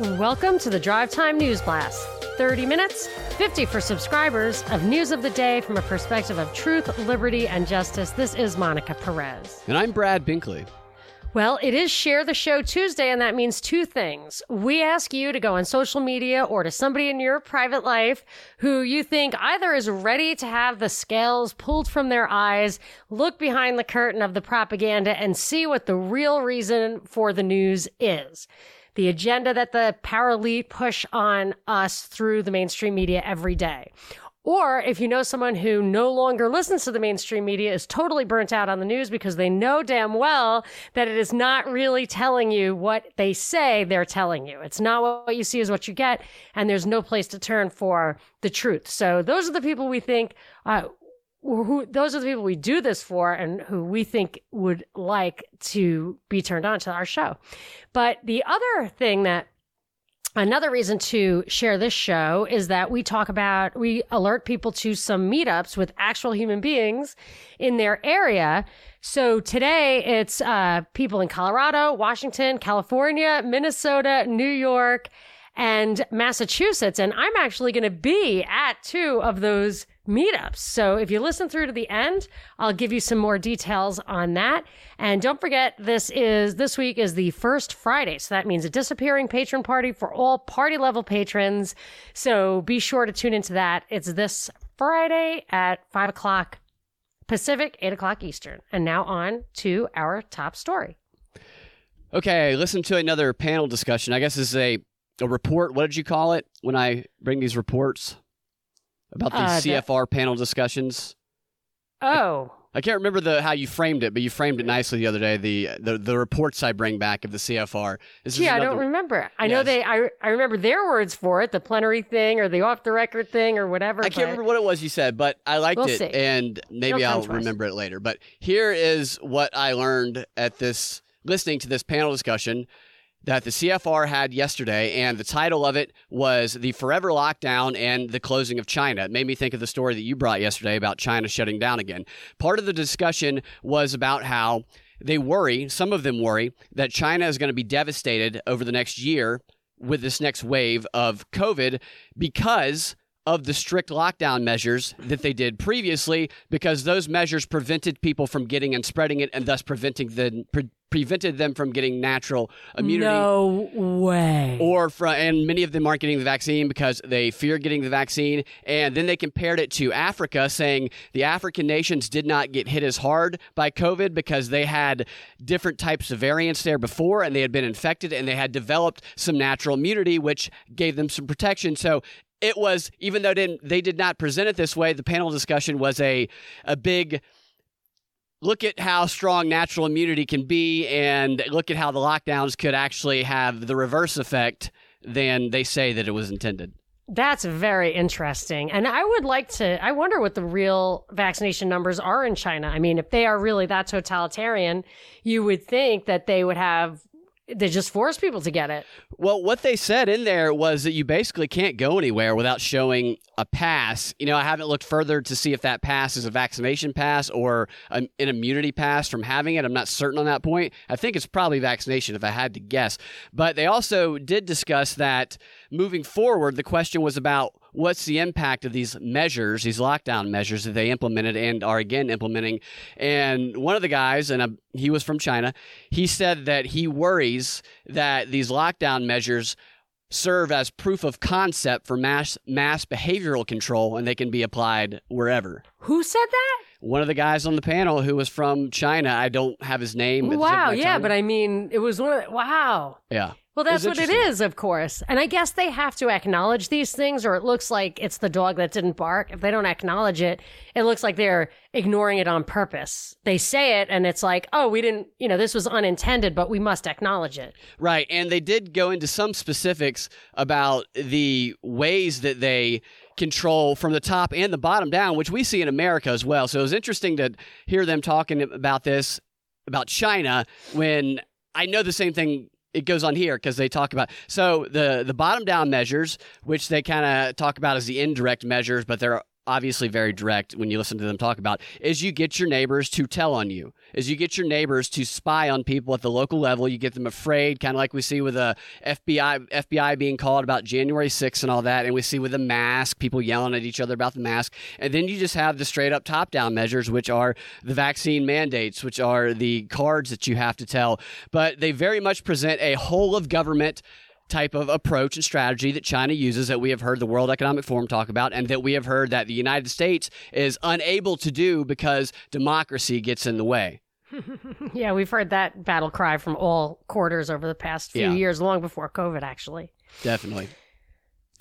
Welcome to the Drive Time News Blast. 30 minutes, 50 for subscribers of news of the day from a perspective of truth, liberty, and justice. This is Monica Perez. And I'm Brad Binkley. Well, it is Share the Show Tuesday, and that means two things. We ask you to go on social media or to somebody in your private life who you think either is ready to have the scales pulled from their eyes, look behind the curtain of the propaganda, and see what the real reason for the news is the agenda that the power elite push on us through the mainstream media every day. Or if you know someone who no longer listens to the mainstream media is totally burnt out on the news because they know damn well that it is not really telling you what they say they're telling you. It's not what you see is what you get, and there's no place to turn for the truth. So those are the people we think uh, who those are the people we do this for and who we think would like to be turned on to our show. But the other thing that Another reason to share this show is that we talk about, we alert people to some meetups with actual human beings in their area. So today it's uh, people in Colorado, Washington, California, Minnesota, New York, and Massachusetts. And I'm actually going to be at two of those meetups. So if you listen through to the end, I'll give you some more details on that. And don't forget, this is this week is the first Friday. So that means a disappearing patron party for all party level patrons. So be sure to tune into that. It's this Friday at five o'clock Pacific, eight o'clock Eastern. And now on to our top story. Okay, listen to another panel discussion. I guess this is a a report. What did you call it when I bring these reports about these uh, CFR panel discussions? Oh. I can't remember the how you framed it, but you framed it nicely the other day. The the, the reports I bring back of the CFR. This yeah, another... I don't remember. I yes. know they. I I remember their words for it, the plenary thing or the off the record thing or whatever. I can't remember what it was you said, but I liked we'll it, see. and maybe I'll remember it later. But here is what I learned at this listening to this panel discussion that the CFR had yesterday, and the title of it was The Forever Lockdown and the Closing of China. It made me think of the story that you brought yesterday about China shutting down again. Part of the discussion was about how they worry, some of them worry, that China is going to be devastated over the next year with this next wave of COVID because of the strict lockdown measures that they did previously because those measures prevented people from getting and spreading it and thus preventing the pre- prevented them from getting natural immunity. No way. Or from, and many of them aren't getting the vaccine because they fear getting the vaccine. And then they compared it to Africa, saying the African nations did not get hit as hard by COVID because they had different types of variants there before and they had been infected and they had developed some natural immunity, which gave them some protection. So it was even though didn't, they did not present it this way the panel discussion was a a big look at how strong natural immunity can be and look at how the lockdowns could actually have the reverse effect than they say that it was intended that's very interesting. And I would like to, I wonder what the real vaccination numbers are in China. I mean, if they are really that totalitarian, you would think that they would have they just force people to get it. Well, what they said in there was that you basically can't go anywhere without showing a pass. You know, I haven't looked further to see if that pass is a vaccination pass or an immunity pass from having it. I'm not certain on that point. I think it's probably vaccination if I had to guess. But they also did discuss that moving forward, the question was about what's the impact of these measures, these lockdown measures that they implemented and are again implementing. And one of the guys, and uh, he was from China, he said that he worries that these lockdown measures serve as proof of concept for mass mass behavioral control and they can be applied wherever. Who said that? One of the guys on the panel who was from China. I don't have his name. Wow, yeah, but I mean, it was one of the, wow. Yeah. Well, that's what it is, of course. And I guess they have to acknowledge these things, or it looks like it's the dog that didn't bark. If they don't acknowledge it, it looks like they're ignoring it on purpose. They say it, and it's like, oh, we didn't, you know, this was unintended, but we must acknowledge it. Right. And they did go into some specifics about the ways that they control from the top and the bottom down, which we see in America as well. So it was interesting to hear them talking about this, about China, when I know the same thing it goes on here because they talk about so the the bottom down measures which they kind of talk about as the indirect measures but they're obviously very direct when you listen to them talk about is you get your neighbors to tell on you. Is you get your neighbors to spy on people at the local level. You get them afraid kind of like we see with uh, the FBI FBI being called about January 6th and all that and we see with the mask people yelling at each other about the mask. And then you just have the straight up top down measures which are the vaccine mandates which are the cards that you have to tell. But they very much present a whole of government type of approach and strategy that China uses that we have heard the World Economic Forum talk about and that we have heard that the United States is unable to do because democracy gets in the way. yeah, we've heard that battle cry from all quarters over the past few yeah. years, long before COVID, actually. Definitely.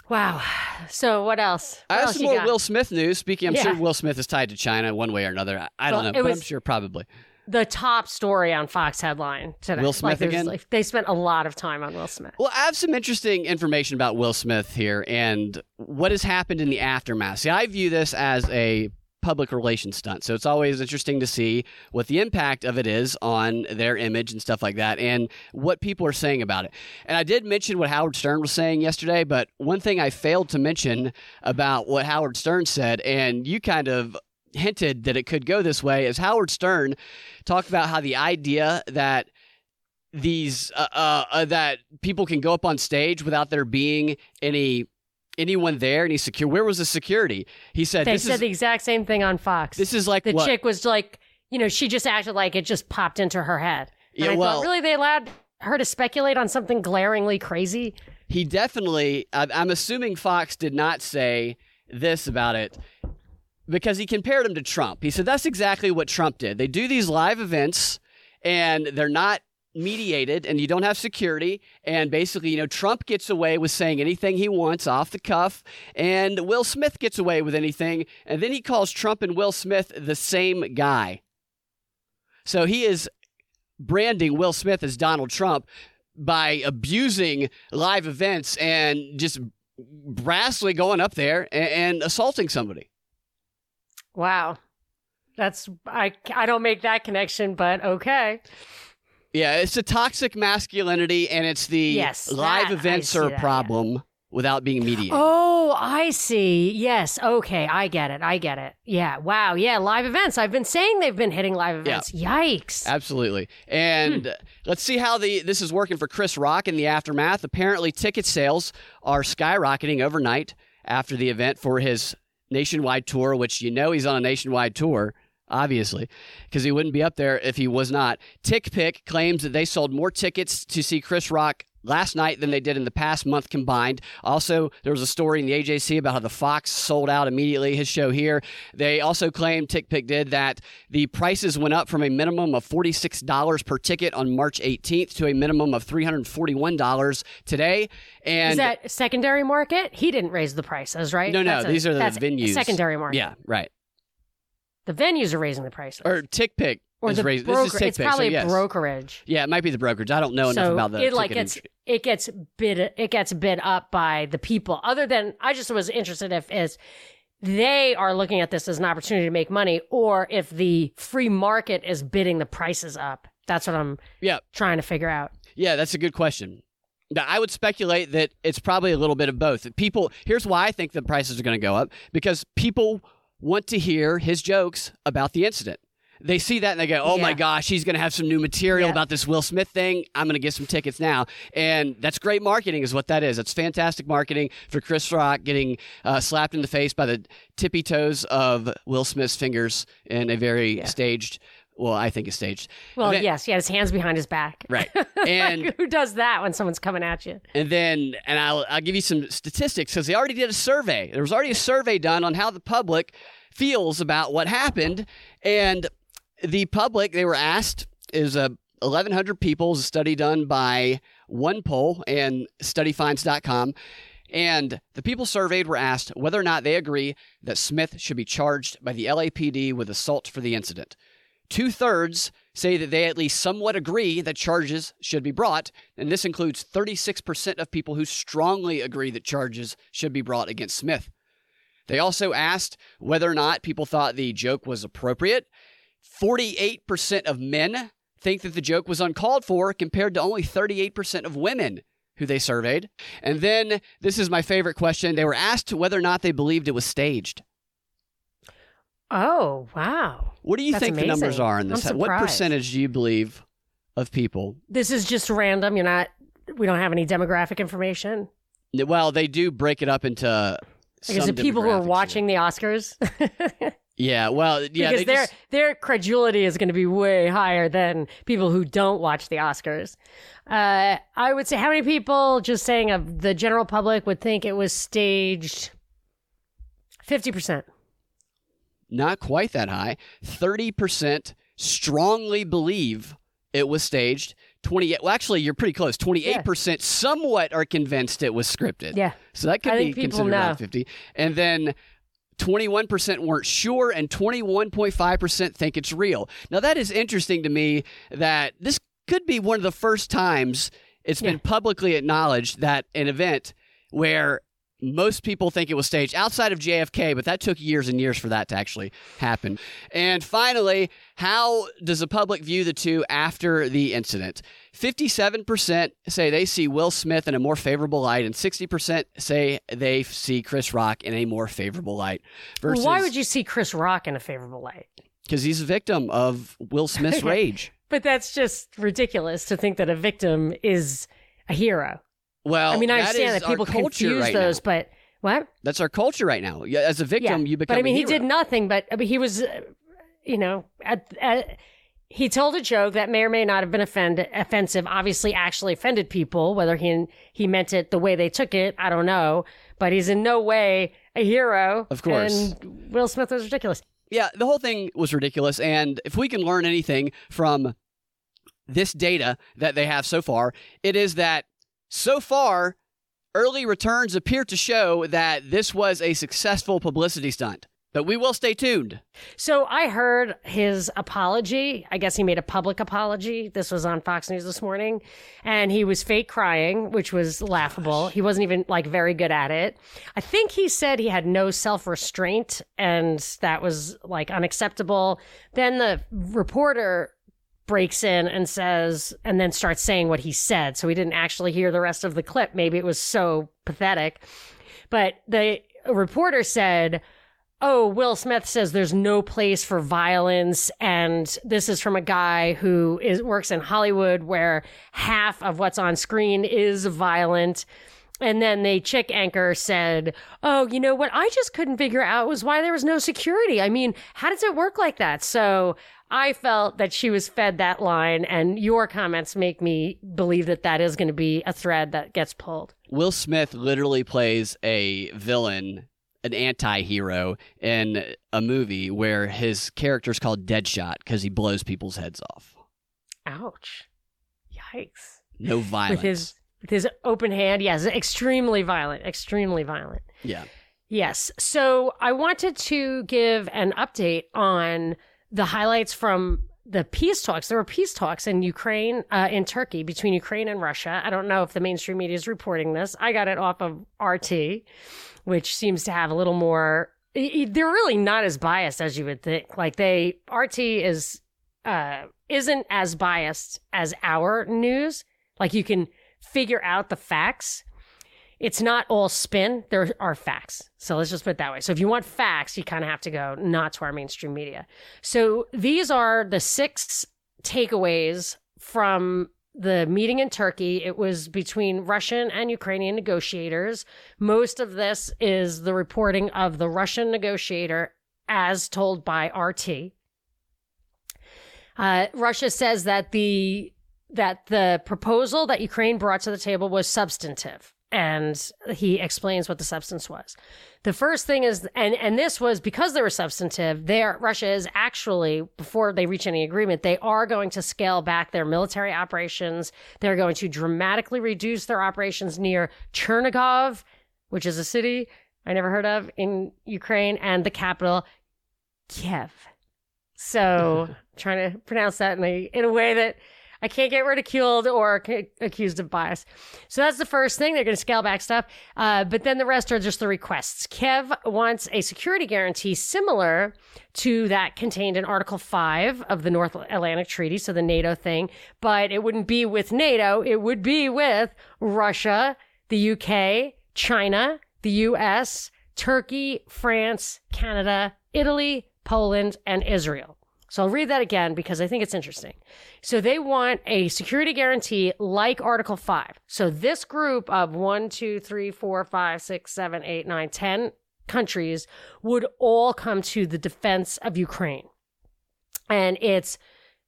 Wow. So what else? What I have else some more Will Smith news. Speaking, I'm yeah. sure Will Smith is tied to China one way or another. I, I don't know, but was, I'm sure probably the top story on Fox headline today. Will Smith like, again? Like, they spent a lot of time on Will Smith. Well, I have some interesting information about Will Smith here and what has happened in the aftermath. See, I view this as a public relations stunt. So it's always interesting to see what the impact of it is on their image and stuff like that and what people are saying about it. And I did mention what Howard Stern was saying yesterday, but one thing I failed to mention about what Howard Stern said, and you kind of hinted that it could go this way is Howard Stern talked about how the idea that these uh, uh, uh, that people can go up on stage without there being any anyone there any secure where was the security? He said they said is, the exact same thing on fox. This is like the what? chick was like you know she just acted like it just popped into her head. And yeah, I well, thought really they allowed her to speculate on something glaringly crazy? He definitely i'm assuming fox did not say this about it because he compared him to Trump. He said that's exactly what Trump did. They do these live events and they're not mediated and you don't have security and basically you know Trump gets away with saying anything he wants off the cuff and Will Smith gets away with anything and then he calls Trump and Will Smith the same guy. So he is branding Will Smith as Donald Trump by abusing live events and just brassly going up there and, and assaulting somebody. Wow. That's I I don't make that connection, but okay. Yeah, it's a toxic masculinity and it's the yes, live that, events are a problem yeah. without being mediated. Oh, I see. Yes. Okay, I get it. I get it. Yeah. Wow. Yeah, live events. I've been saying they've been hitting live events. Yeah. Yikes. Absolutely. And hmm. let's see how the this is working for Chris Rock in the aftermath. Apparently ticket sales are skyrocketing overnight after the event for his nationwide tour, which you know he's on a nationwide tour, obviously, because he wouldn't be up there if he was not. TickPick claims that they sold more tickets to see Chris Rock last night than they did in the past month combined. Also, there was a story in the AJC about how the Fox sold out immediately his show here. They also claimed TickPick did that the prices went up from a minimum of $46 per ticket on March 18th to a minimum of $341 today. And Is that secondary market? He didn't raise the prices, right? No, no, that's these a, are the venues. Secondary market. Yeah, right. The venues are raising the prices. Or TickPick or the raised, broker. it's probably so yes. brokerage. Yeah, it might be the brokerage. I don't know enough about the. It like gets it gets bid it gets bid up by the people. Other than I just was interested if is they are looking at this as an opportunity to make money, or if the free market is bidding the prices up. That's what I'm yeah trying to figure out. Yeah, that's a good question. Now, I would speculate that it's probably a little bit of both. People, here's why I think the prices are going to go up because people want to hear his jokes about the incident they see that and they go, "Oh yeah. my gosh, he's going to have some new material yeah. about this Will Smith thing. I'm going to get some tickets now." And that's great marketing, is what that is. It's fantastic marketing for Chris Rock getting uh, slapped in the face by the tippy toes of Will Smith's fingers in a very yeah. staged. Well, I think it's staged. Well, then, yes, he had his hands behind his back. Right. And who does that when someone's coming at you? And then, and I'll I'll give you some statistics because they already did a survey. There was already a survey done on how the public feels about what happened, and the public, they were asked, is a 1,100 people, a study done by OnePoll and StudyFinds.com. And the people surveyed were asked whether or not they agree that Smith should be charged by the LAPD with assault for the incident. Two thirds say that they at least somewhat agree that charges should be brought, and this includes 36% of people who strongly agree that charges should be brought against Smith. They also asked whether or not people thought the joke was appropriate. 48% of men think that the joke was uncalled for, compared to only 38% of women who they surveyed. And then this is my favorite question they were asked whether or not they believed it was staged. Oh, wow. What do you That's think amazing. the numbers are in this? What percentage do you believe of people? This is just random. You're not, we don't have any demographic information. Well, they do break it up into. Like, is it people who are watching the Oscars? Yeah, well, yeah, because their just... their credulity is going to be way higher than people who don't watch the Oscars. Uh, I would say, how many people, just saying of the general public, would think it was staged? Fifty percent. Not quite that high. Thirty percent strongly believe it was staged. 28 well actually you're pretty close 28% yeah. somewhat are convinced it was scripted yeah so that could I be considered around 50 and then 21% weren't sure, and 21.5% think it's real. Now, that is interesting to me that this could be one of the first times it's yeah. been publicly acknowledged that an event where most people think it was staged outside of JFK, but that took years and years for that to actually happen. And finally, how does the public view the two after the incident? 57% say they see Will Smith in a more favorable light, and 60% say they see Chris Rock in a more favorable light. Versus, Why would you see Chris Rock in a favorable light? Because he's a victim of Will Smith's rage. But that's just ridiculous to think that a victim is a hero. Well, I mean, I that understand that people confuse right those, now. but what? That's our culture right now. As a victim, yeah. you become. But I mean, he did nothing. But I mean, he was, uh, you know, at, at, he told a joke that may or may not have been offend, offensive. Obviously, actually offended people. Whether he he meant it the way they took it, I don't know. But he's in no way a hero. Of course, and Will Smith was ridiculous. Yeah, the whole thing was ridiculous. And if we can learn anything from this data that they have so far, it is that so far Early returns appear to show that this was a successful publicity stunt. But we will stay tuned. So I heard his apology. I guess he made a public apology. This was on Fox News this morning. And he was fake crying, which was laughable. He wasn't even like very good at it. I think he said he had no self restraint and that was like unacceptable. Then the reporter breaks in and says, and then starts saying what he said. So we didn't actually hear the rest of the clip. Maybe it was so pathetic. But the reporter said, Oh, Will Smith says there's no place for violence. And this is from a guy who is, works in Hollywood where half of what's on screen is violent. And then the chick anchor said, Oh, you know what I just couldn't figure out was why there was no security. I mean, how does it work like that? So I felt that she was fed that line, and your comments make me believe that that is going to be a thread that gets pulled. Will Smith literally plays a villain, an anti hero in a movie where his character is called Deadshot because he blows people's heads off. Ouch. Yikes. No violence. With his, with his open hand. Yes, extremely violent. Extremely violent. Yeah. Yes. So I wanted to give an update on the highlights from the peace talks. There were peace talks in Ukraine, uh, in Turkey, between Ukraine and Russia. I don't know if the mainstream media is reporting this. I got it off of RT, which seems to have a little more. They're really not as biased as you would think. Like they, RT is uh, isn't as biased as our news. Like you can figure out the facts it's not all spin. There are facts. So let's just put it that way. So if you want facts, you kind of have to go not to our mainstream media. So these are the six takeaways from the meeting in Turkey. It was between Russian and Ukrainian negotiators. Most of this is the reporting of the Russian negotiator as told by RT. Uh, Russia says that the that the proposal that Ukraine brought to the table was substantive and he explains what the substance was. The first thing is, and and this was because they were substantive. There, Russia is actually before they reach any agreement, they are going to scale back their military operations. They're going to dramatically reduce their operations near Chernigov, which is a city I never heard of in Ukraine, and the capital, Kiev. So, trying to pronounce that in a in a way that I can't get ridiculed or c- accused of bias. So that's the first thing. They're going to scale back stuff. Uh, but then the rest are just the requests. Kiev wants a security guarantee similar to that contained in Article 5 of the North Atlantic Treaty, so the NATO thing, but it wouldn't be with NATO. It would be with Russia, the UK, China, the US, Turkey, France, Canada, Italy, Poland, and Israel. So I'll read that again because I think it's interesting. So they want a security guarantee like Article 5. So this group of one, two, three, four, five, six, seven, eight, nine, ten countries would all come to the defense of Ukraine. And it's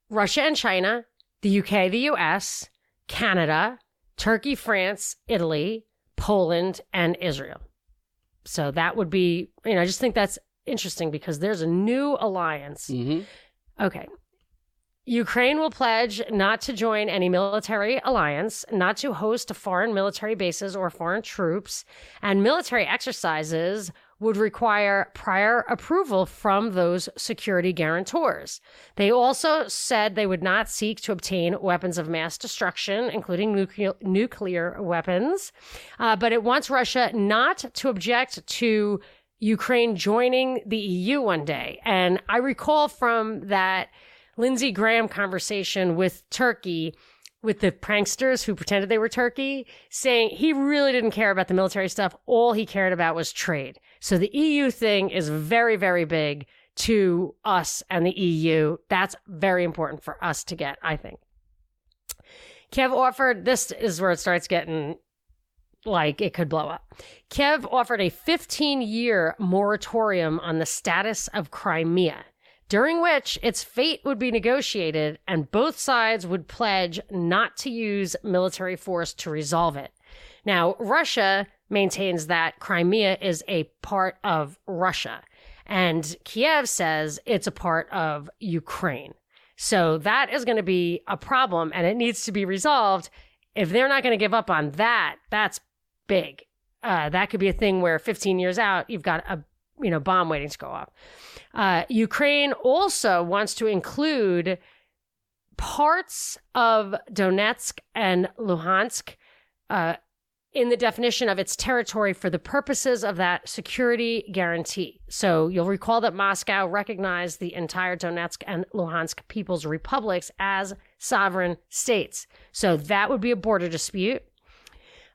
Russia and China, the UK, the US, Canada, Turkey, France, Italy, Poland, and Israel. So that would be, you know, I just think that's interesting because there's a new alliance. Mm-hmm Okay. Ukraine will pledge not to join any military alliance, not to host foreign military bases or foreign troops, and military exercises would require prior approval from those security guarantors. They also said they would not seek to obtain weapons of mass destruction, including nuclear, weapons, uh, but it wants Russia not to object to Ukraine joining the EU one day. And I recall from that Lindsey Graham conversation with Turkey, with the pranksters who pretended they were Turkey, saying he really didn't care about the military stuff. All he cared about was trade. So the EU thing is very, very big to us and the EU. That's very important for us to get, I think. Kiev offered this is where it starts getting like it could blow up. Kiev offered a 15 year moratorium on the status of Crimea, during which its fate would be negotiated and both sides would pledge not to use military force to resolve it. Now, Russia maintains that Crimea is a part of Russia, and Kiev says it's a part of Ukraine. So that is going to be a problem and it needs to be resolved. If they're not going to give up on that, that's big. Uh, that could be a thing where 15 years out, you've got a you know bomb waiting to go off. Uh, Ukraine also wants to include parts of Donetsk and Luhansk uh, in the definition of its territory for the purposes of that security guarantee. So you'll recall that Moscow recognized the entire Donetsk and Luhansk People's Republics as sovereign states. So that would be a border dispute.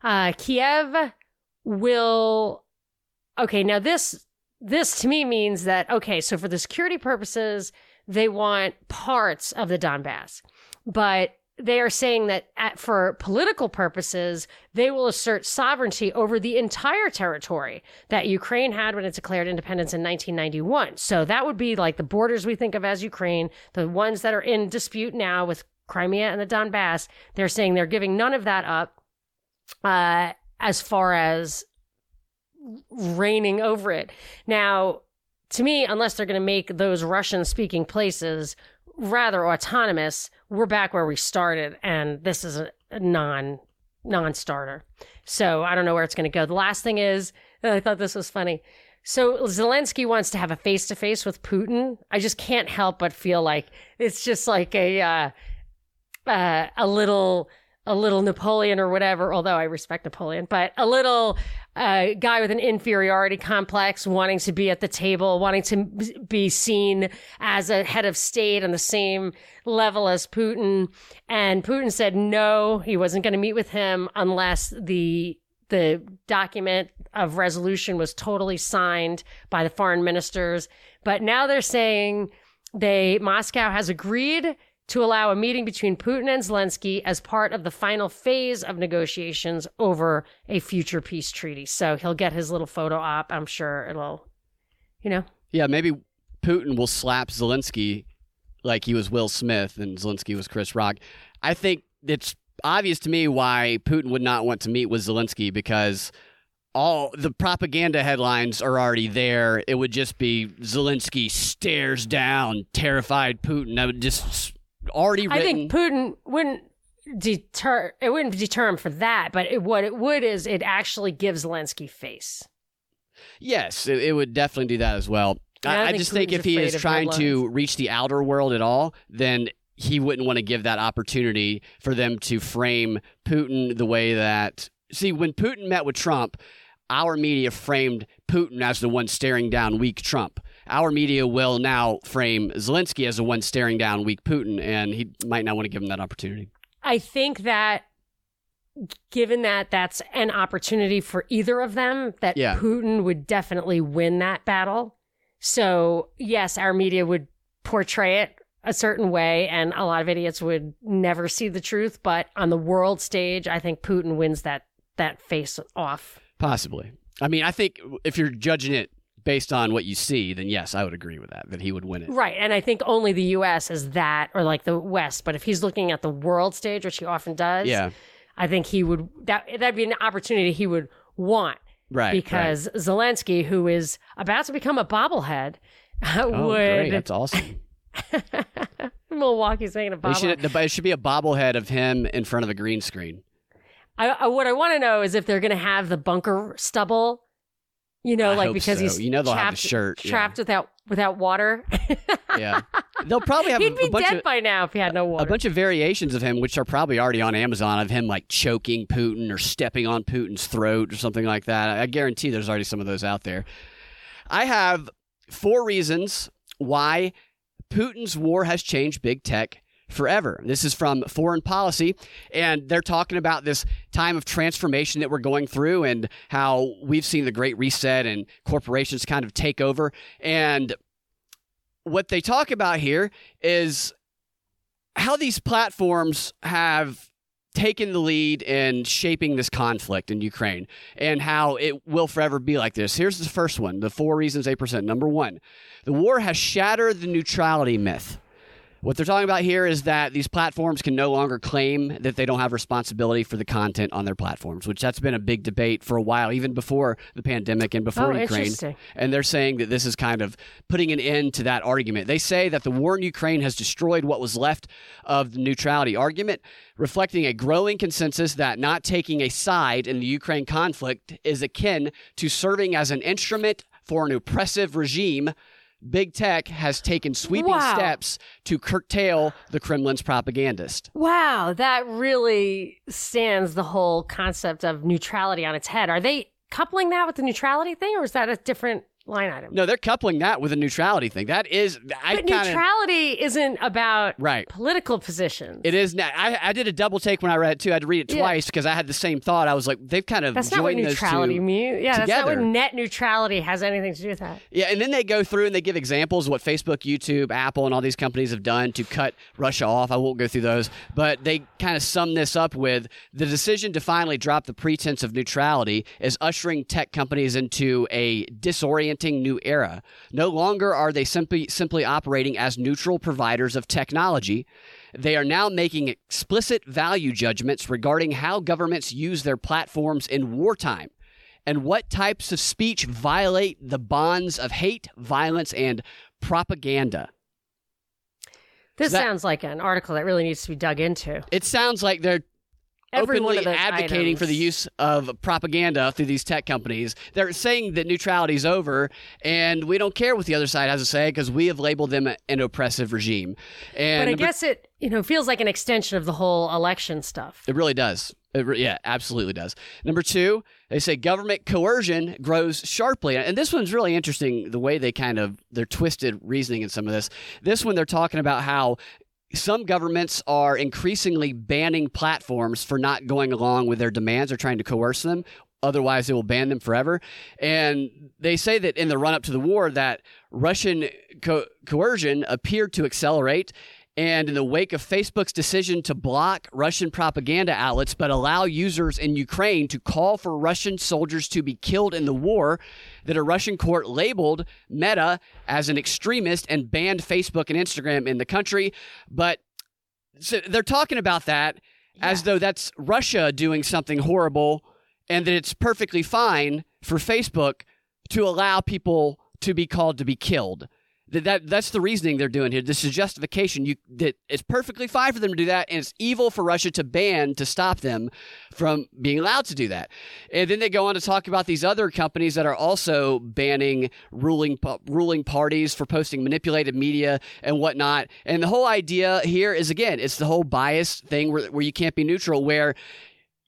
Uh, Kiev will. Okay, now this this to me means that okay, so for the security purposes, they want parts of the Donbass, but they are saying that at, for political purposes, they will assert sovereignty over the entire territory that Ukraine had when it declared independence in 1991. So that would be like the borders we think of as Ukraine, the ones that are in dispute now with Crimea and the Donbass. They're saying they're giving none of that up uh, as far as reigning over it. Now, to me, unless they're going to make those Russian speaking places rather autonomous, we're back where we started, and this is a, non non starter. So I don't know where it's going to go. The last thing is, I thought this was funny. So Zelensky wants to have a face to face with Putin. I just can't help but feel like it's just like a uh, uh, a little a little Napoleon or whatever, although I respect Napoleon, but a little uh, guy with an inferiority complex wanting to be at the table, wanting to be seen as a head of state on the same level as Putin. And Putin said no, he wasn't going to meet with him unless the the document of resolution was totally signed by the foreign ministers. But now they're saying they Moscow has agreed to allow a meeting between Putin and Zelensky as part of the final phase of negotiations over a future peace treaty. So he'll get his little photo op. I'm sure it'll, you know. Yeah, maybe Putin will slap Zelensky like he was Will Smith and Zelensky was Chris Rock. I think it's obvious to me why Putin would not want to meet with Zelensky because all the propaganda headlines are already there. It would just be Zelensky stares down, terrified Putin. I would just already. Written. I think Putin wouldn't deter. It wouldn't deter him for that, but it, what it would is it actually gives Zelensky face. Yes, it, it would definitely do that as well. I, I, I just think if he is trying to reach the outer world at all, then he wouldn't want to give that opportunity for them to frame Putin the way that. See, when Putin met with Trump, our media framed Putin as the one staring down weak Trump. Our media will now frame Zelensky as the one staring down weak Putin, and he might not want to give him that opportunity. I think that given that that's an opportunity for either of them, that yeah. Putin would definitely win that battle. So, yes, our media would portray it a certain way, and a lot of idiots would never see the truth. But on the world stage, I think Putin wins that that face off. Possibly. I mean, I think if you're judging it based on what you see, then yes, I would agree with that, that he would win it. Right. And I think only the US is that or like the West. But if he's looking at the world stage, which he often does, yeah. I think he would that that'd be an opportunity he would want. Right. Because right. Zelensky, who is about to become a bobblehead, oh, would great. that's awesome. Milwaukee's making a bobblehead. Should, it should be a bobblehead of him in front of a green screen. I, I, what I want to know is if they're going to have the bunker stubble, you know, I like because so. he's you know they'll trapped, have the shirt trapped yeah. without without water. yeah, they'll probably have. He'd be dead of, by now if he had no water. A bunch of variations of him, which are probably already on Amazon, of him like choking Putin or stepping on Putin's throat or something like that. I guarantee there's already some of those out there. I have four reasons why Putin's war has changed big tech forever. This is from Foreign Policy, and they're talking about this time of transformation that we're going through and how we've seen the Great Reset and corporations kind of take over. And what they talk about here is how these platforms have taken the lead in shaping this conflict in Ukraine and how it will forever be like this. Here's the first one the four reasons they present. Number one, the war has shattered the neutrality myth. What they're talking about here is that these platforms can no longer claim that they don't have responsibility for the content on their platforms, which that's been a big debate for a while, even before the pandemic and before oh, Ukraine. And they're saying that this is kind of putting an end to that argument. They say that the war in Ukraine has destroyed what was left of the neutrality argument, reflecting a growing consensus that not taking a side in the Ukraine conflict is akin to serving as an instrument for an oppressive regime big tech has taken sweeping wow. steps to curtail the Kremlin's propagandist. Wow, that really stands the whole concept of neutrality on its head. Are they coupling that with the neutrality thing, or is that a different line item. No, they're coupling that with a neutrality thing. That is, I but kinda, neutrality isn't about right. political positions. It is not. I, I did a double take when I read it too. I had to read it twice because. I had the same thought. I was like, they've kind of that's not what neutrality means. Yeah, together. that's not what net neutrality has anything to do with that. Yeah, and then they go through and they give examples of what Facebook, YouTube, Apple, and all these companies have done to cut Russia off. I won't go through those, but they kind of sum this up with the decision to finally drop the pretense of neutrality is ushering tech companies into a disorienting new era no longer are they simply simply operating as neutral providers of technology. They are now making explicit value judgments regarding how governments use their platforms in wartime and what types of speech violate the bonds of hate, violence, and propaganda. This that, sounds like an article that really needs to be dug into. It sounds like they're Every openly advocating items. for the use of propaganda through these tech companies. They're saying that neutrality is over, and we don't care what the other side has to say because we have labeled them an oppressive regime. And but I guess it you know feels like an extension of the whole election stuff. It really does. It re- yeah, absolutely does. Number two, they say government coercion grows sharply, and this one's really interesting. The way they kind of their twisted reasoning in some of this. This one they're talking about how some governments are increasingly banning platforms for not going along with their demands or trying to coerce them. Otherwise, they will ban them forever. And they say that in the run up to the war, that Russian co- coercion appeared to accelerate and in the wake of Facebook's decision to block Russian propaganda outlets but allow users in Ukraine to call for Russian soldiers to be killed in the war, that a Russian court labeled Meta as an extremist and banned Facebook and Instagram in the country. But so they're talking about that yeah. as though that's Russia doing something horrible and that it's perfectly fine for Facebook to allow people to be called to be killed. That, that that's the reasoning they're doing here. This is justification. You that it's perfectly fine for them to do that, and it's evil for Russia to ban to stop them from being allowed to do that. And then they go on to talk about these other companies that are also banning ruling ruling parties for posting manipulated media and whatnot. And the whole idea here is again, it's the whole bias thing where where you can't be neutral, where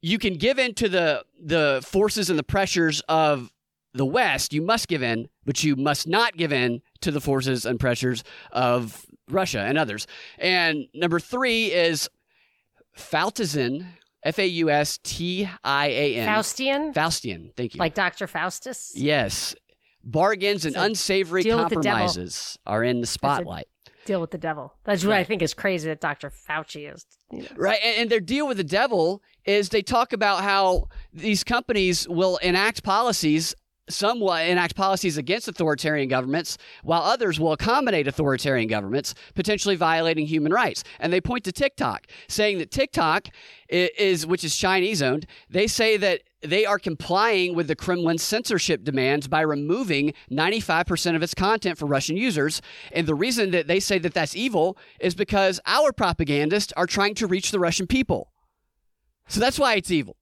you can give in to the the forces and the pressures of the West, you must give in, but you must not give in to the forces and pressures of Russia and others. And number three is Faultisan, F A U S T I A N. Faustian? Faustian, thank you. Like Dr. Faustus? Yes. Bargains and so unsavory compromises are in the spotlight. Deal with the devil. That's what right. I think is crazy that Dr. Fauci is. You know. Right. And, and their deal with the devil is they talk about how these companies will enact policies some will enact policies against authoritarian governments, while others will accommodate authoritarian governments, potentially violating human rights. And they point to TikTok, saying that TikTok is, which is Chinese owned, they say that they are complying with the Kremlin's censorship demands by removing 95% of its content for Russian users. And the reason that they say that that's evil is because our propagandists are trying to reach the Russian people. So that's why it's evil.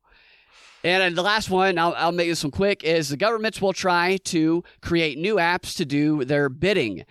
And uh, the last one, I'll, I'll make this one quick, is the governments will try to create new apps to do their bidding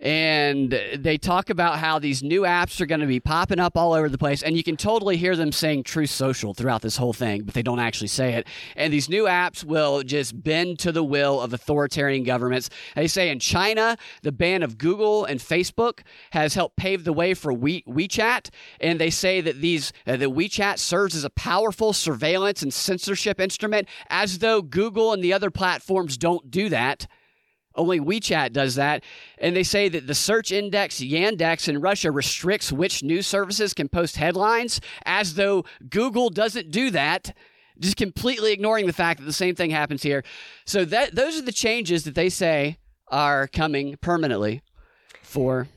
and they talk about how these new apps are going to be popping up all over the place and you can totally hear them saying truth social throughout this whole thing but they don't actually say it. And these new apps will just bend to the will of authoritarian governments. They say in china the ban of google and facebook has helped pave the way for we- wechat and they say that these uh, the wechat serves as a powerful surveillance and censorship instrument as though google and the other platforms don't do that only WeChat does that. And they say that the search index Yandex in Russia restricts which news services can post headlines as though Google doesn't do that. Just completely ignoring the fact that the same thing happens here. So that those are the changes that they say are coming permanently for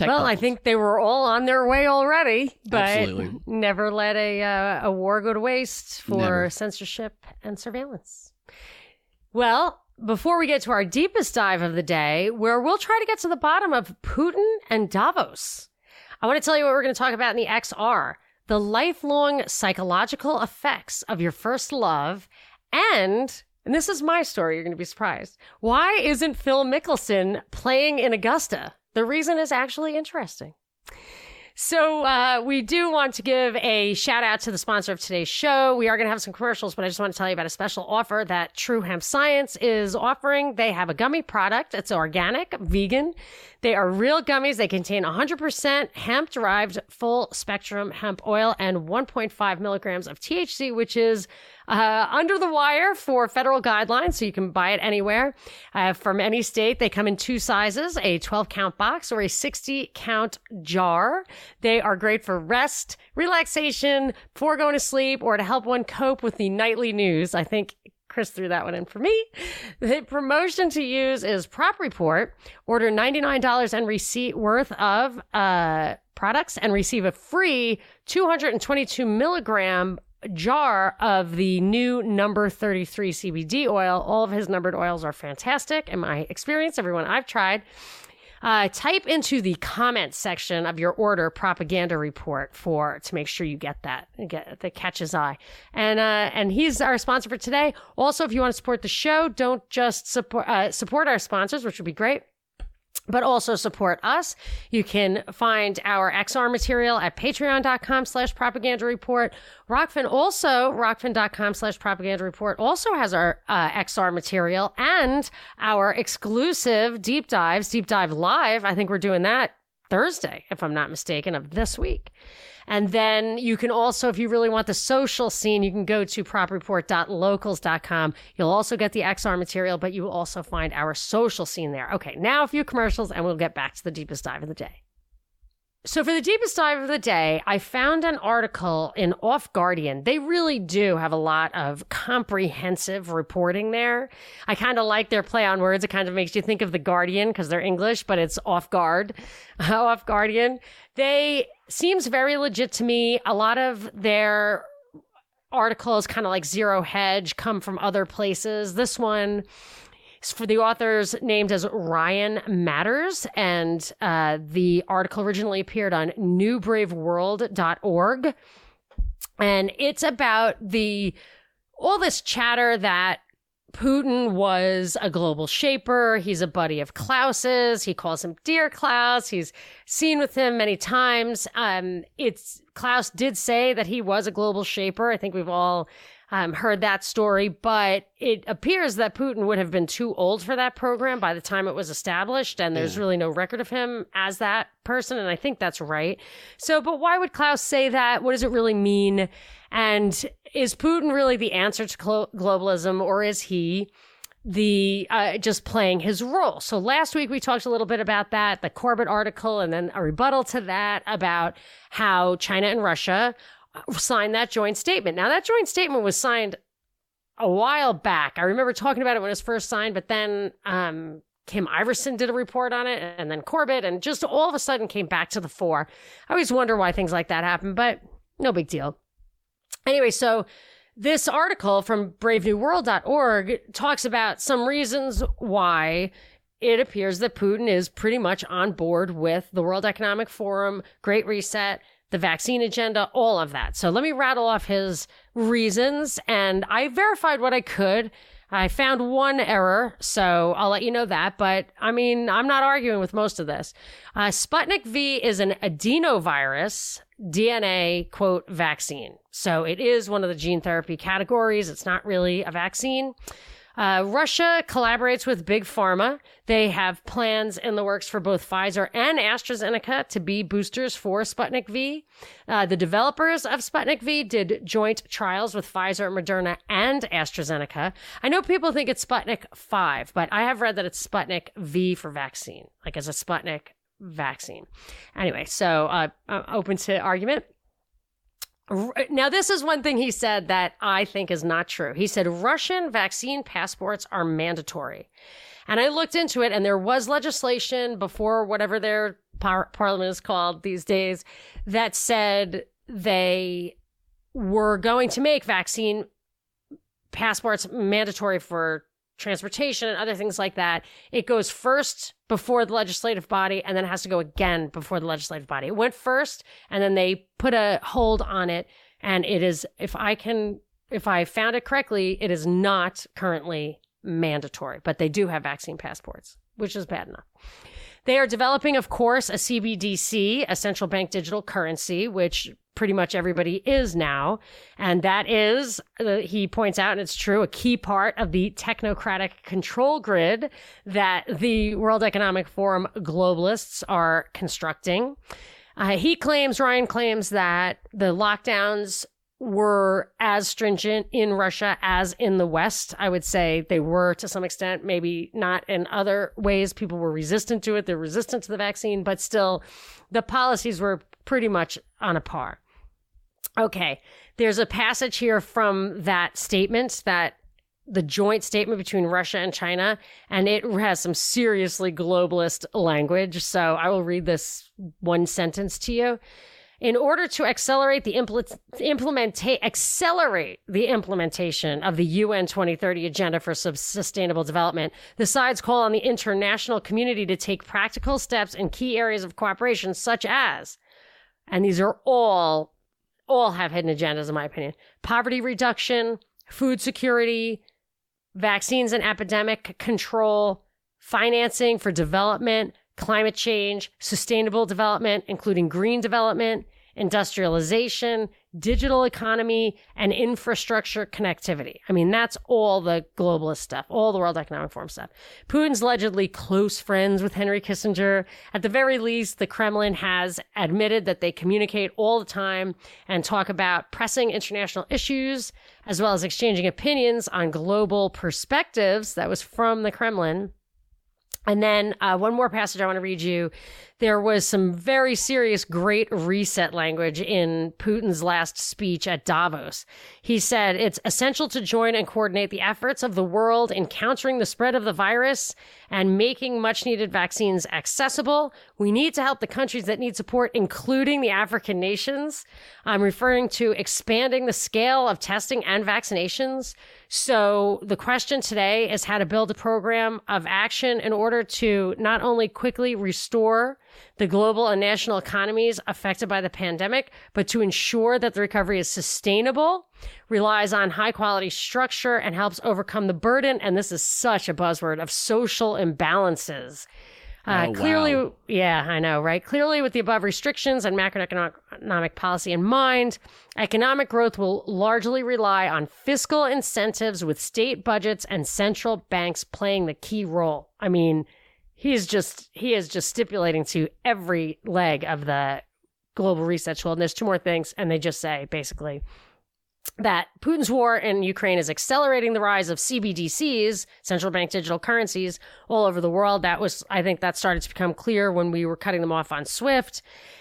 well, I think they were all on their way already, but Absolutely. never let a uh, a war go to waste for never. censorship and surveillance. Well, before we get to our deepest dive of the day, where we'll try to get to the bottom of Putin and Davos, I want to tell you what we're going to talk about in the XR the lifelong psychological effects of your first love. And, and this is my story, you're going to be surprised. Why isn't Phil Mickelson playing in Augusta? The reason is actually interesting. So uh, we do want to give a shout out to the sponsor of today's show. We are going to have some commercials, but I just want to tell you about a special offer that True Hemp Science is offering. They have a gummy product. It's organic, vegan. They are real gummies. They contain 100% hemp derived full spectrum hemp oil and 1.5 milligrams of THC, which is uh, under the wire for federal guidelines, so you can buy it anywhere uh, from any state. They come in two sizes a 12 count box or a 60 count jar. They are great for rest, relaxation, before going to sleep, or to help one cope with the nightly news. I think Chris threw that one in for me. The promotion to use is Prop Report. Order $99 and receipt worth of uh, products and receive a free 222 milligram jar of the new number 33 CBD oil. All of his numbered oils are fantastic in my experience, everyone I've tried. Uh, type into the comments section of your order propaganda report for to make sure you get that get that catches eye. And uh, and he's our sponsor for today. Also, if you want to support the show, don't just support uh, support our sponsors, which would be great but also support us. You can find our XR material at patreon.com slash propaganda report. Rokfin also, rokfin.com slash propaganda report also has our uh, XR material and our exclusive deep dives, deep dive live. I think we're doing that Thursday, if I'm not mistaken, of this week. And then you can also, if you really want the social scene, you can go to propreport.locals.com. You'll also get the XR material, but you will also find our social scene there. Okay, now a few commercials and we'll get back to the deepest dive of the day. So, for the deepest dive of the day, I found an article in Off Guardian. They really do have a lot of comprehensive reporting there. I kind of like their play on words. It kind of makes you think of The Guardian because they're English, but it's off guard. off Guardian. They seems very legit to me. A lot of their articles, kind of like Zero Hedge, come from other places. This one, for the authors named as Ryan Matters, and uh, the article originally appeared on newbraveworld.org. And it's about the all this chatter that Putin was a global shaper. He's a buddy of Klaus's. He calls him Dear Klaus. He's seen with him many times. Um, it's Klaus did say that he was a global shaper. I think we've all um, heard that story, but it appears that Putin would have been too old for that program by the time it was established, and there's yeah. really no record of him as that person, and I think that's right. So, but why would Klaus say that? What does it really mean? And is Putin really the answer to globalism, or is he? the uh, just playing his role. So last week we talked a little bit about that, the Corbett article, and then a rebuttal to that about how China and Russia signed that joint statement. Now, that joint statement was signed a while back. I remember talking about it when it was first signed, but then um, Kim Iversen did a report on it, and then Corbett, and just all of a sudden came back to the fore. I always wonder why things like that happen, but no big deal. Anyway, so this article from bravenewworld.org talks about some reasons why it appears that Putin is pretty much on board with the World Economic Forum, Great Reset, the vaccine agenda, all of that. So let me rattle off his reasons. And I verified what I could. I found one error, so I'll let you know that. But I mean, I'm not arguing with most of this. Uh, Sputnik V is an adenovirus DNA quote vaccine. So it is one of the gene therapy categories. It's not really a vaccine. Uh, Russia collaborates with Big Pharma. They have plans in the works for both Pfizer and AstraZeneca to be boosters for Sputnik V. Uh, the developers of Sputnik V did joint trials with Pfizer, Moderna, and AstraZeneca. I know people think it's Sputnik 5, but I have read that it's Sputnik V for vaccine, like as a Sputnik vaccine. Anyway, so uh, I'm open to argument. Now, this is one thing he said that I think is not true. He said Russian vaccine passports are mandatory. And I looked into it, and there was legislation before whatever their par- parliament is called these days that said they were going to make vaccine passports mandatory for transportation and other things like that. It goes first before the legislative body and then it has to go again before the legislative body. It went first and then they put a hold on it. And it is, if I can, if I found it correctly, it is not currently mandatory, but they do have vaccine passports, which is bad enough. They are developing, of course, a CBDC, a central bank digital currency, which pretty much everybody is now. And that is, uh, he points out, and it's true, a key part of the technocratic control grid that the World Economic Forum globalists are constructing. Uh, he claims, Ryan claims that the lockdowns were as stringent in Russia as in the West. I would say they were to some extent, maybe not in other ways. People were resistant to it. They're resistant to the vaccine, but still the policies were pretty much on a par. Okay. There's a passage here from that statement that the joint statement between Russia and China, and it has some seriously globalist language. So I will read this one sentence to you. In order to accelerate the impl- implementa- accelerate the implementation of the UN 2030 Agenda for Sustainable Development, the sides call on the international community to take practical steps in key areas of cooperation, such as, and these are all all have hidden agendas, in my opinion. Poverty reduction, food security, vaccines and epidemic control, financing for development, climate change, sustainable development, including green development, industrialization, digital economy, and infrastructure connectivity. I mean, that's all the globalist stuff, all the World Economic Forum stuff. Putin's allegedly close friends with Henry Kissinger. At the very least, the Kremlin has admitted that they communicate all the time and talk about pressing international issues, as well as exchanging opinions on global perspectives. That was from the Kremlin. And then uh, one more passage I want to read you. There was some very serious great reset language in Putin's last speech at Davos. He said it's essential to join and coordinate the efforts of the world in countering the spread of the virus and making much needed vaccines accessible. We need to help the countries that need support, including the African nations. I'm referring to expanding the scale of testing and vaccinations. So the question today is how to build a program of action in order to not only quickly restore the global and national economies affected by the pandemic, but to ensure that the recovery is sustainable, relies on high quality structure, and helps overcome the burden. And this is such a buzzword of social imbalances. Uh, oh, clearly, wow. yeah, I know, right? Clearly, with the above restrictions and macroeconomic policy in mind, economic growth will largely rely on fiscal incentives with state budgets and central banks playing the key role. I mean, he's just he is just stipulating to every leg of the global reset tool. And there's two more things, and they just say basically that Putin's war in Ukraine is accelerating the rise of CBDCs, central bank digital currencies, all over the world. That was, I think, that started to become clear when we were cutting them off on SWIFT.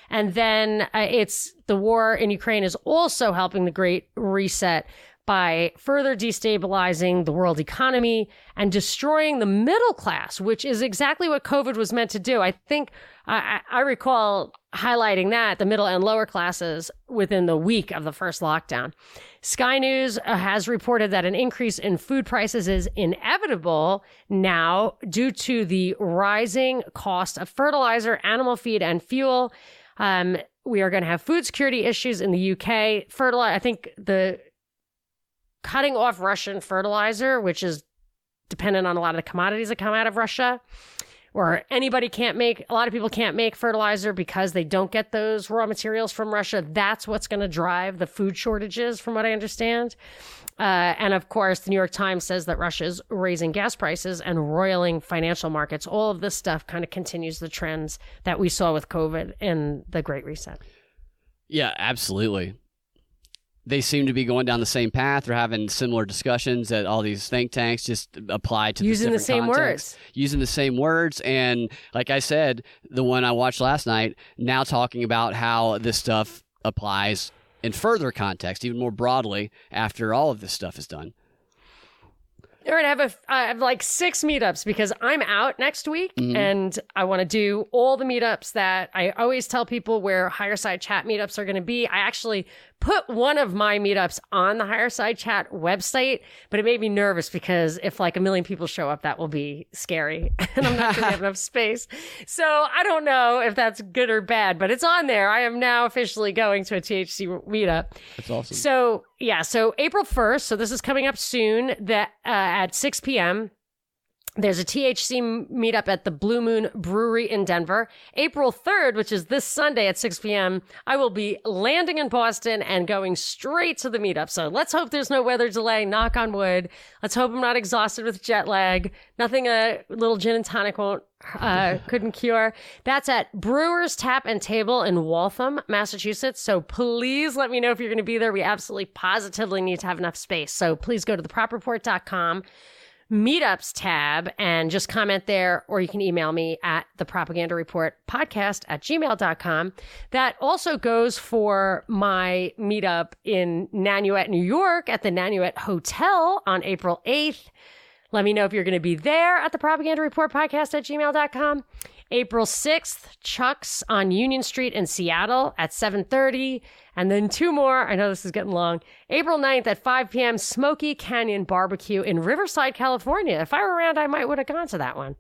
And then uh, it's the war in Ukraine is also helping the Great Reset by further destabilizing the world economy and destroying the middle class, which is exactly what COVID was meant to do. I think I, I, recall highlighting that the middle and lower classes within the week of the first lockdown. Sky News uh, has reported that an increase in food prices is inevitable now due to the rising cost of fertilizer, animal feed, and fuel. Um, we are going to have food security issues in the UK. Fertilizer, I think the cutting off Russian fertilizer, which is dependent on a lot of the commodities that come out of Russia, or anybody can't make, a lot of people can't make fertilizer because they don't get those raw materials from Russia. That's what's going to drive the food shortages, from what I understand. Uh, and of course, the New York Times says that Russia is raising gas prices and roiling financial markets. All of this stuff kind of continues the trends that we saw with COVID and the Great Reset. Yeah, absolutely they seem to be going down the same path. They're having similar discussions that all these think tanks just apply to using the same contexts, words, using the same words. And like I said, the one I watched last night now talking about how this stuff applies in further context, even more broadly after all of this stuff is done. All right, I have a I have like six meetups because I'm out next week mm-hmm. and I want to do all the meetups that I always tell people where higher side chat meetups are going to be. I actually put one of my meetups on the higher side chat website, but it made me nervous because if like a million people show up, that will be scary and I'm not going to have enough space. So I don't know if that's good or bad, but it's on there. I am now officially going to a THC meetup. That's awesome. So yeah, so April 1st. So this is coming up soon that uh, at 6 p.m. There's a THC meetup at the Blue Moon Brewery in Denver. April 3rd, which is this Sunday at 6 p.m., I will be landing in Boston and going straight to the meetup. So let's hope there's no weather delay. Knock on wood. Let's hope I'm not exhausted with jet lag. Nothing a little gin and tonic won't, uh, couldn't cure. That's at Brewers Tap and Table in Waltham, Massachusetts. So please let me know if you're going to be there. We absolutely positively need to have enough space. So please go to thepropreport.com meetups tab and just comment there, or you can email me at the propaganda report podcast at gmail.com. That also goes for my meetup in Nanuet, New York at the Nanuet Hotel on April 8th. Let me know if you're going to be there at the propaganda report podcast at gmail.com. April 6th, Chuck's on Union Street in Seattle at 7:30, and then two more. I know this is getting long. April 9th at 5 p.m. Smoky Canyon Barbecue in Riverside, California. If I were around, I might would have gone to that one.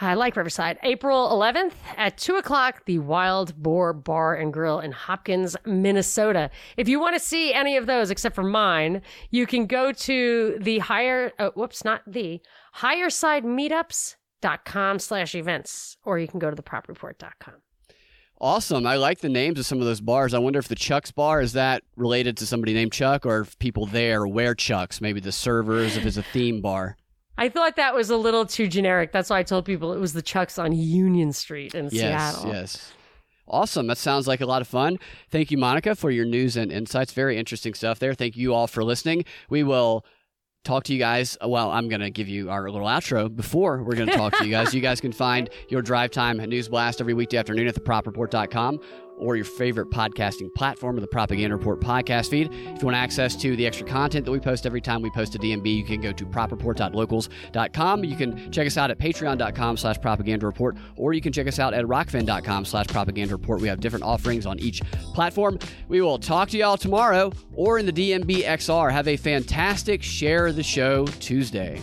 I like Riverside. April 11th at 2 o'clock, the Wild Boar Bar and Grill in Hopkins, Minnesota. If you want to see any of those except for mine, you can go to the higher, oh, whoops, not the, higher side meetups dot com slash events, or you can go to thepropreport.com. Awesome. I like the names of some of those bars. I wonder if the Chuck's bar is that related to somebody named Chuck or if people there wear Chucks, maybe the servers, if it's a theme bar. I thought that was a little too generic. That's why I told people it was the Chucks on Union Street in yes, Seattle. Yes. Awesome. That sounds like a lot of fun. Thank you, Monica, for your news and insights. Very interesting stuff there. Thank you all for listening. We will talk to you guys. Uh, well, I'm going to give you our little outro before we're going to talk to you guys. You guys can find your drive time news blast every weekday afternoon at thepropreport.com or your favorite podcasting platform or the Propaganda Report podcast feed. If you want access to the extra content that we post every time we post a DNB, you can go to propreport.locals.com. You can check us out at patreon.com slash propaganda report, or you can check us out at rokfin.com slash propaganda report. We have different offerings on each platform. We will talk to y'all tomorrow or in the DNB XR. Have a fantastic Share the Show Tuesday.